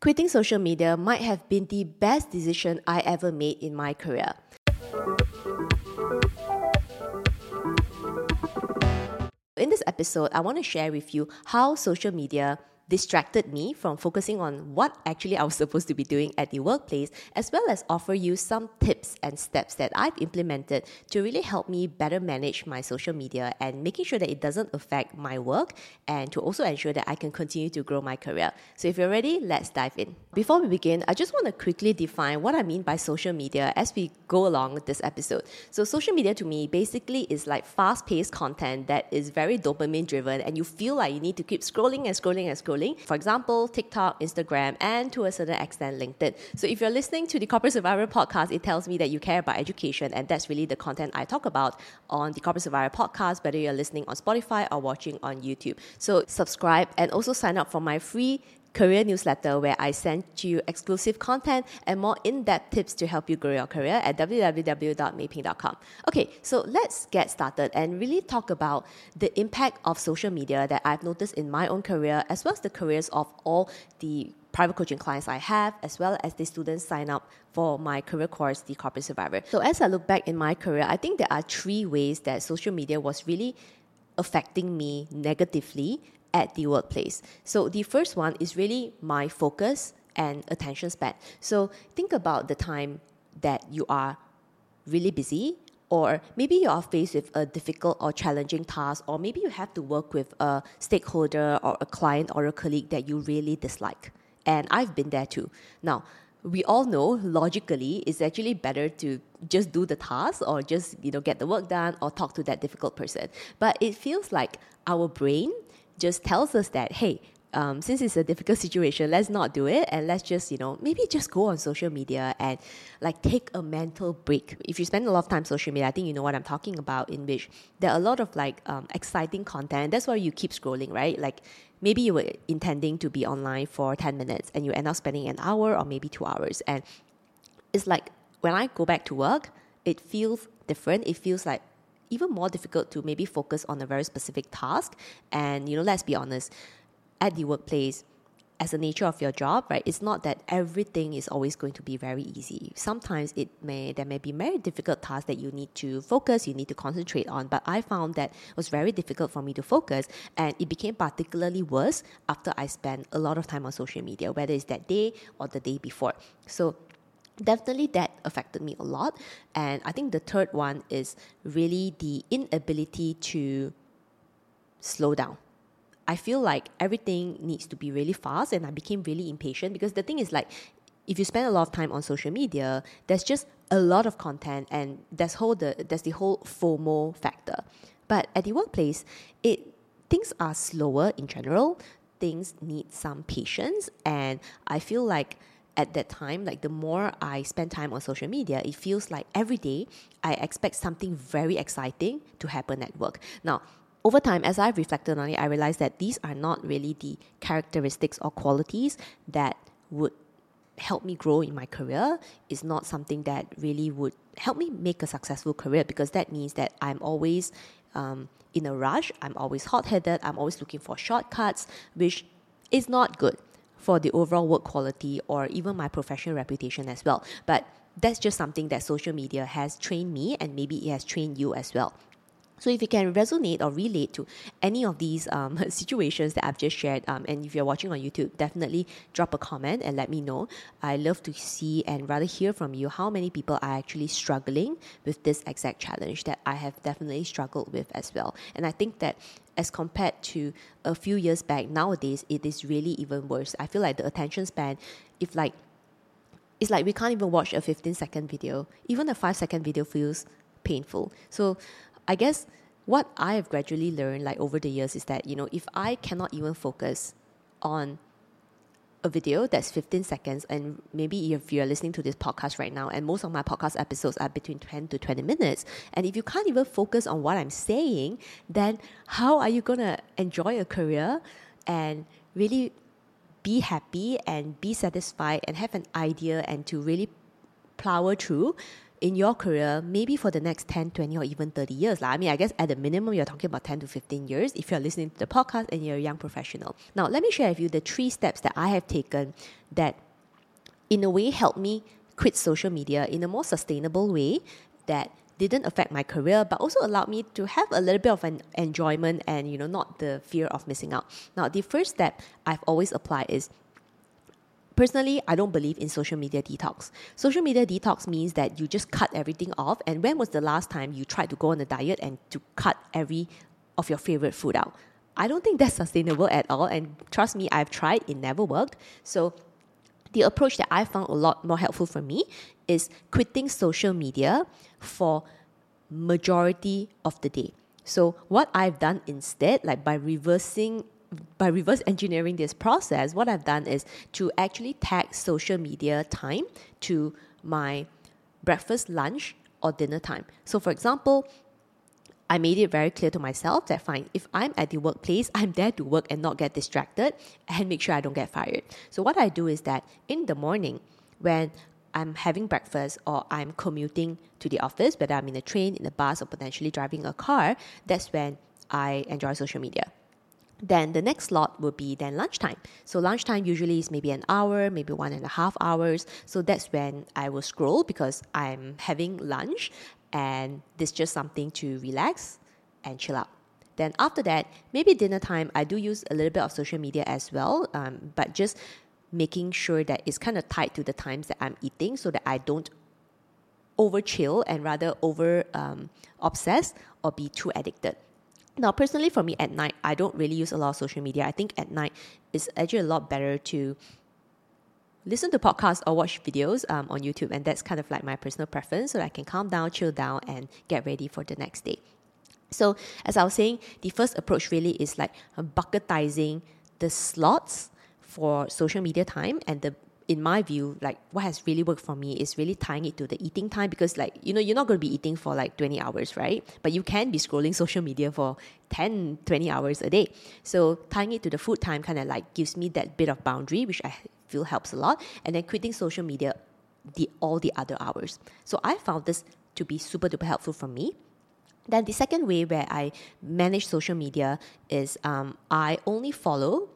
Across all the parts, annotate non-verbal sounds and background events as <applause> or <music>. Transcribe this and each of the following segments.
Quitting social media might have been the best decision I ever made in my career. In this episode, I want to share with you how social media distracted me from focusing on what actually I was supposed to be doing at the workplace, as well as offer you some tips and steps that I've implemented to really help me better manage my social media and making sure that it doesn't affect my work and to also ensure that I can continue to grow my career. So if you're ready, let's dive in. Before we begin, I just want to quickly define what I mean by social media as we go along with this episode. So social media to me basically is like fast-paced content that is very dopamine driven and you feel like you need to keep scrolling and scrolling and scrolling for example, TikTok, Instagram, and to a certain extent, LinkedIn. So if you're listening to the Corporate Survivor podcast, it tells me that you care about education, and that's really the content I talk about on the Corporate Survivor podcast, whether you're listening on Spotify or watching on YouTube. So subscribe and also sign up for my free career newsletter where I send you exclusive content and more in-depth tips to help you grow your career at www.meiphing.com. Okay, so let's get started and really talk about the impact of social media that I've noticed in my own career as well as the careers of all the private coaching clients I have, as well as the students sign up for my career course, The Corporate Survivor. So as I look back in my career, I think there are three ways that social media was really affecting me negatively at the workplace. So the first one is really my focus and attention span. So think about the time that you are really busy or maybe you are faced with a difficult or challenging task or maybe you have to work with a stakeholder or a client or a colleague that you really dislike. And I've been there too. Now, we all know logically it's actually better to just do the task or just you know get the work done or talk to that difficult person but it feels like our brain just tells us that, hey, um, since it's a difficult situation, let's not do it and let's just, you know, maybe just go on social media and like take a mental break. If you spend a lot of time social media, I think you know what I'm talking about, in which there are a lot of like um, exciting content. That's why you keep scrolling, right? Like maybe you were intending to be online for 10 minutes and you end up spending an hour or maybe two hours. And it's like when I go back to work, it feels different. It feels like even more difficult to maybe focus on a very specific task. And, you know, let's be honest, at the workplace, as the nature of your job, right, it's not that everything is always going to be very easy. Sometimes it may there may be very difficult tasks that you need to focus, you need to concentrate on. But I found that it was very difficult for me to focus, and it became particularly worse after I spent a lot of time on social media, whether it's that day or the day before. So definitely that affected me a lot. And i think the third one is really the inability to slow down. I feel like everything needs to be really fast and i became really impatient because the thing is like if you spend a lot of time on social media there's just a lot of content and there's whole the there's the whole fomo factor. But at the workplace it things are slower in general. Things need some patience. And i feel like at that time, like the more I spend time on social media, it feels like every day I expect something very exciting to happen at work. Now, over time, as I've reflected on it, I realized that these are not really the characteristics or qualities that would help me grow in my career. It's not something that really would help me make a successful career because that means that I'm always um, in a rush, I'm always hot headed, I'm always looking for shortcuts, which is not good for the overall work quality or even my professional reputation as well. But that's just something that social media has trained me and maybe it has trained you as well. So if you can resonate or relate to any of these um, <laughs> situations that I've just shared, um, and if you're watching on YouTube, definitely drop a comment and let me know. I love to see and rather hear from you how many people are actually struggling with this exact challenge that I have definitely struggled with as well. And I think that as compared to a few years back, nowadays it is really even worse. I feel like the attention span, if like it's like we can't even watch a 15 second video. Even a 5 second video feels painful. So I guess what I have gradually learned like over the years is that, you know, if I cannot even focus on a video that's 15 seconds and maybe if you're listening to this podcast right now and most of my podcast episodes are between 10 to 20 minutes and if you can't even focus on what i'm saying then how are you going to enjoy a career and really be happy and be satisfied and have an idea and to really plow through in your career, maybe for the next 10, 20, or even 30 years. I mean, I guess at the minimum, you're talking about 10 to 15 years if you're listening to the podcast and you're a young professional. Now, let me share with you the three steps that I have taken that, in a way, helped me quit social media in a more sustainable way that didn't affect my career but also allowed me to have a little bit of an enjoyment and you know not the fear of missing out now the first step i've always applied is Personally, I don't believe in social media detox. Social media detox means that you just cut everything off. And when was the last time you tried to go on a diet and to cut every of your favorite food out? I don't think that's sustainable at all. And trust me, I've tried, it never worked. So the approach that I found a lot more helpful for me is quitting social media for majority of the day. So what I've done instead, like by reversing by reverse engineering this process, what I've done is to actually tag social media time to my breakfast, lunch, or dinner time. So, for example, I made it very clear to myself that fine, if I'm at the workplace, <laughs> I'm there to work and not get distracted and make sure I don't get fired. So, what I do is that in the morning, when I'm having breakfast or I'm commuting to the office, whether I'm in a train, in a bus, or potentially driving a car, that's when I enjoy social media. Then the next slot will be then lunchtime. So lunchtime usually is maybe an hour, maybe one and a half hours. So that's when I will scroll because I'm having lunch and this just something to relax and chill out. Then after that, maybe dinner time, I do use a little bit of social media as well, um, but just making sure that it's kind of tied to the times that I'm eating so that I don't over chill and rather over um, obsess or be too addicted. Now, personally, for me at night, I don't really use a lot of social media. I think at night it's actually a lot better to listen to podcasts or watch videos um, on YouTube, and that's kind of like my personal preference, so I can calm down, chill down, and get ready for the next day. So, as I was saying, the first approach really is like bucketizing the slots for social media time and the in my view, like what has really worked for me is really tying it to the eating time because, like, you know, you're not going to be eating for like 20 hours, right? But you can be scrolling <laughs> social media for 10, 20 hours a day. So tying it to the food time kind of like gives me that bit of boundary, which I feel helps a lot. And then quitting social media the all the other hours. So I found this to be super duper helpful for me. Then the second way where I manage social media is um, I only follow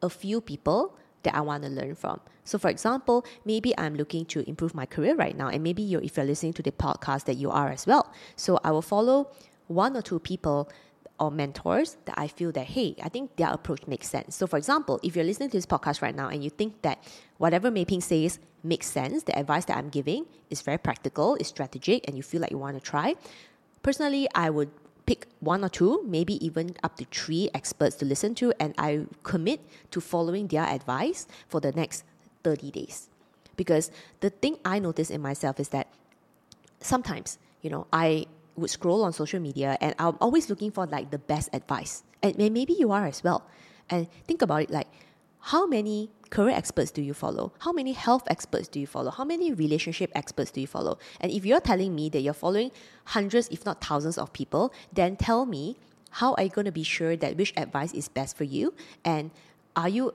a few people that I want to learn from. So, for example, maybe I'm looking to improve my career right now, and maybe you're, if you're listening to the podcast, that you are as well. So, I will follow one or two people or mentors that I feel that, hey, I think their approach makes sense. So, for example, if you're listening to this podcast right now and you think that whatever Mei Phing says makes sense, the advice that I'm giving is very practical, is strategic, and you feel like you want to try, personally, I would pick one or two, maybe even up to three experts to listen to, and I commit to following their advice for the next 30 days. Because the thing I notice in myself is that sometimes, you know, I would scroll on social media and I'm always looking for like the best advice. And maybe you are as well. And think about it like, how many career experts do you follow? How many health experts do you follow? How many relationship experts do you follow? And if you're telling me that you're following hundreds, if not thousands of people, then tell me how are you going to be sure that which advice is best for you? And are you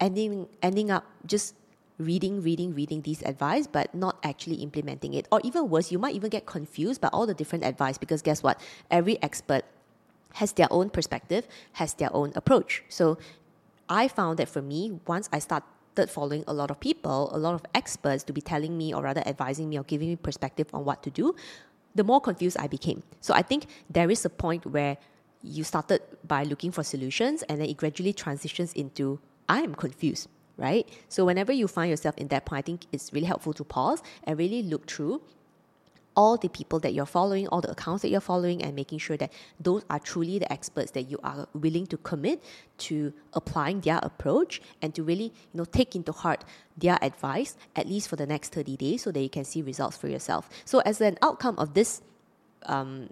ending ending up just reading, reading, reading these advice, but not actually implementing it? Or even worse, you might even get confused by all the different advice because guess what? Every expert has their own perspective, has their own approach. So I found that for me, once I started following a lot of people, a lot of experts to be telling me or rather advising me or giving me perspective on what to do, the more confused I became. So I think there is a point where you started by looking for solutions and then it gradually transitions into I am confused, right? So whenever you find yourself in that point, I think it's really helpful to pause and really look through all the people that you're following, all the accounts that you're following, and making sure that those are truly the experts that you are willing to commit to applying their approach and to really, you know, take into heart their advice at least for the next 30 days so that you can see results for yourself. So as an outcome of this um,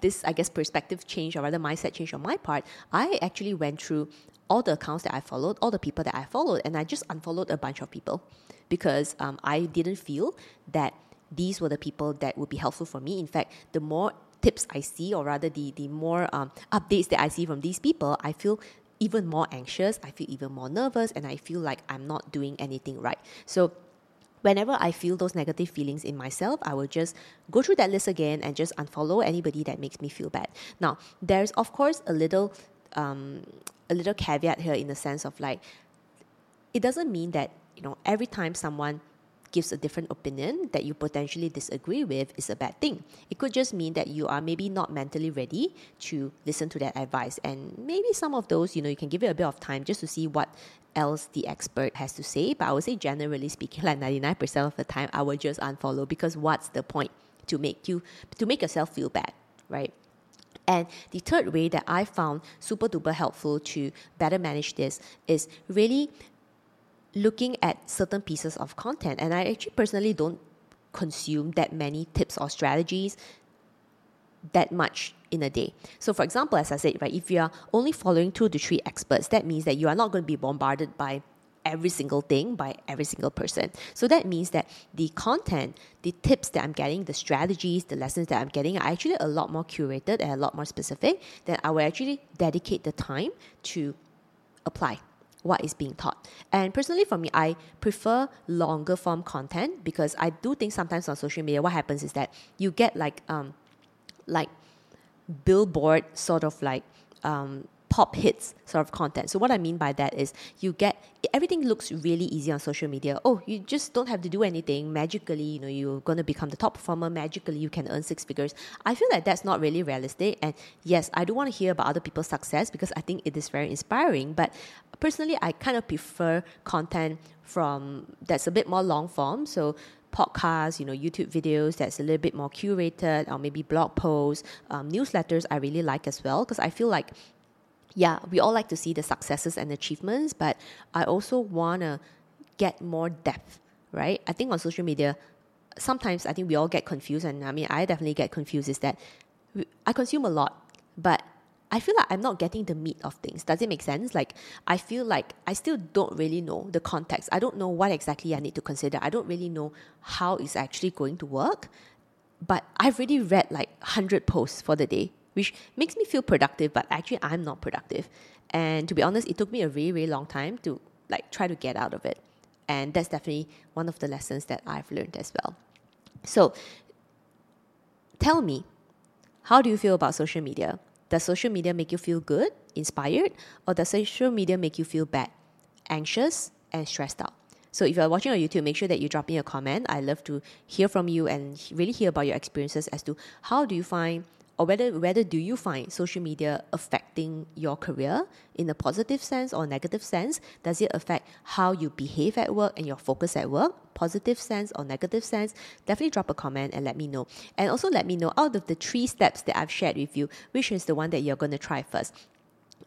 this I guess perspective change or rather mindset change on my part, I actually went through all the accounts that I followed, all the people that I followed, and I just unfollowed a bunch of people because um, I didn't feel that these were the people that would be helpful for me. In fact, the more tips I see, or rather the, the more um, updates that I see from these people, I feel even more anxious, I feel even more nervous, and I feel like I'm not doing anything right. So whenever I feel those negative feelings in myself, I will just go through that list again and just unfollow anybody that makes me feel bad. Now, there's of course a little um, a little caveat here in the sense of like it doesn't mean that you know every time someone gives a different opinion that you potentially disagree with is a bad thing. It could just mean that you are maybe not mentally ready to listen to that advice. And maybe some of those, you know, you can give it a bit of time just to see what else the expert has to say. But I would say, generally speaking, <laughs> like 99% of the time, I would just unfollow because what's the point to make you, to make yourself feel bad, right? And the third way that I found super duper helpful to better manage this is really looking at certain pieces of content. And I actually personally don't consume that many tips or strategies that much in a day. So, for example, as I said, right, if you are only following two to three experts, that means that you are not going to be bombarded by every single thing by every single person. So that means that the content, the tips that I'm getting, the strategies, the lessons that I'm getting are actually a lot more curated and a lot more specific that I will actually dedicate the time to apply what is being taught. And personally, for me, I prefer longer form content because I do think sometimes on social media, what happens is that you get like um, like billboard sort of like um, pop hits sort of content. So what I mean by that is you get everything looks really easy on social media. Oh, you just don't have to do anything magically. You know, you're going to become the top performer magically. You can earn six figures. I feel like that's not really realistic. And yes, I do want to hear about other people's success because I think it is very inspiring. But personally, I kind of prefer content from that's a bit more long form. So podcasts, you know, YouTube videos that's a little bit more curated, or maybe blog posts, um, newsletters. I really like as well because I feel like yeah, we all like to see the successes and achievements, but I also want to get more depth, right? I think on social media, sometimes I think we all get confused, and I mean, I definitely get confused, is that I consume a lot, but I feel like I'm not getting the meat of things. Does it make sense? Like, I feel like I still don't really know the context. I don't know what exactly I need to consider. I don't really know how it's actually going to work. But I've already read like 100 posts for the day which makes me feel productive, but actually I'm not productive. And to be honest, it took me a really, really long time to like try to get out of it. And that's definitely one of the lessons that I've learned as well. So tell me, how do you feel about social media? Does social media make you feel good, inspired, or does social media make you feel bad, anxious, and stressed out? So if you're watching on YouTube, make sure that you drop me a comment. I love to hear from you and really hear about your experiences as to how do you find or whether whether do you find social media affecting your career in a positive sense or negative sense? Does it affect how you behave at work and your focus at work? Positive sense or negative sense? Definitely drop a comment and let me know. And also let me know out of the three steps that i've shared with you which is the one that you're going to try first?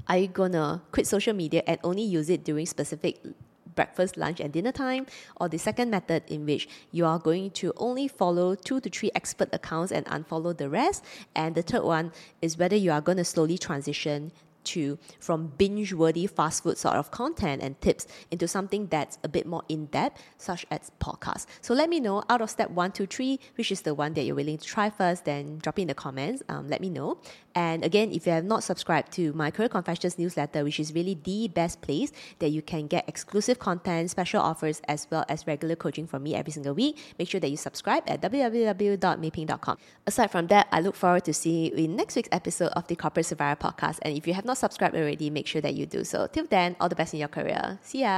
Are you gonna quit social media and only use it during specific breakfast, lunch, and dinner time, or the second method in which you are going to only follow two to three expert accounts and unfollow the rest. And the third one is whether you are going to slowly transition to from binge worthy fast food sort of content and tips into something that's a bit more in depth, such as podcasts. So let me know out of step one, two, three, which is the one that you're willing to try first, then drop in the comments. Um, let me know. And again, if you have not subscribed to my Career Confessions newsletter, which is really the best place that you can get exclusive content, special offers, as well as regular coaching from me every single week, make sure that you subscribe at www.meiphing.com. Aside from that, I look forward to seeing you in next week's episode of the Corporate Survivor podcast. And if you have not subscribed already, make sure that you do so. Till then, all the best in your career. See ya.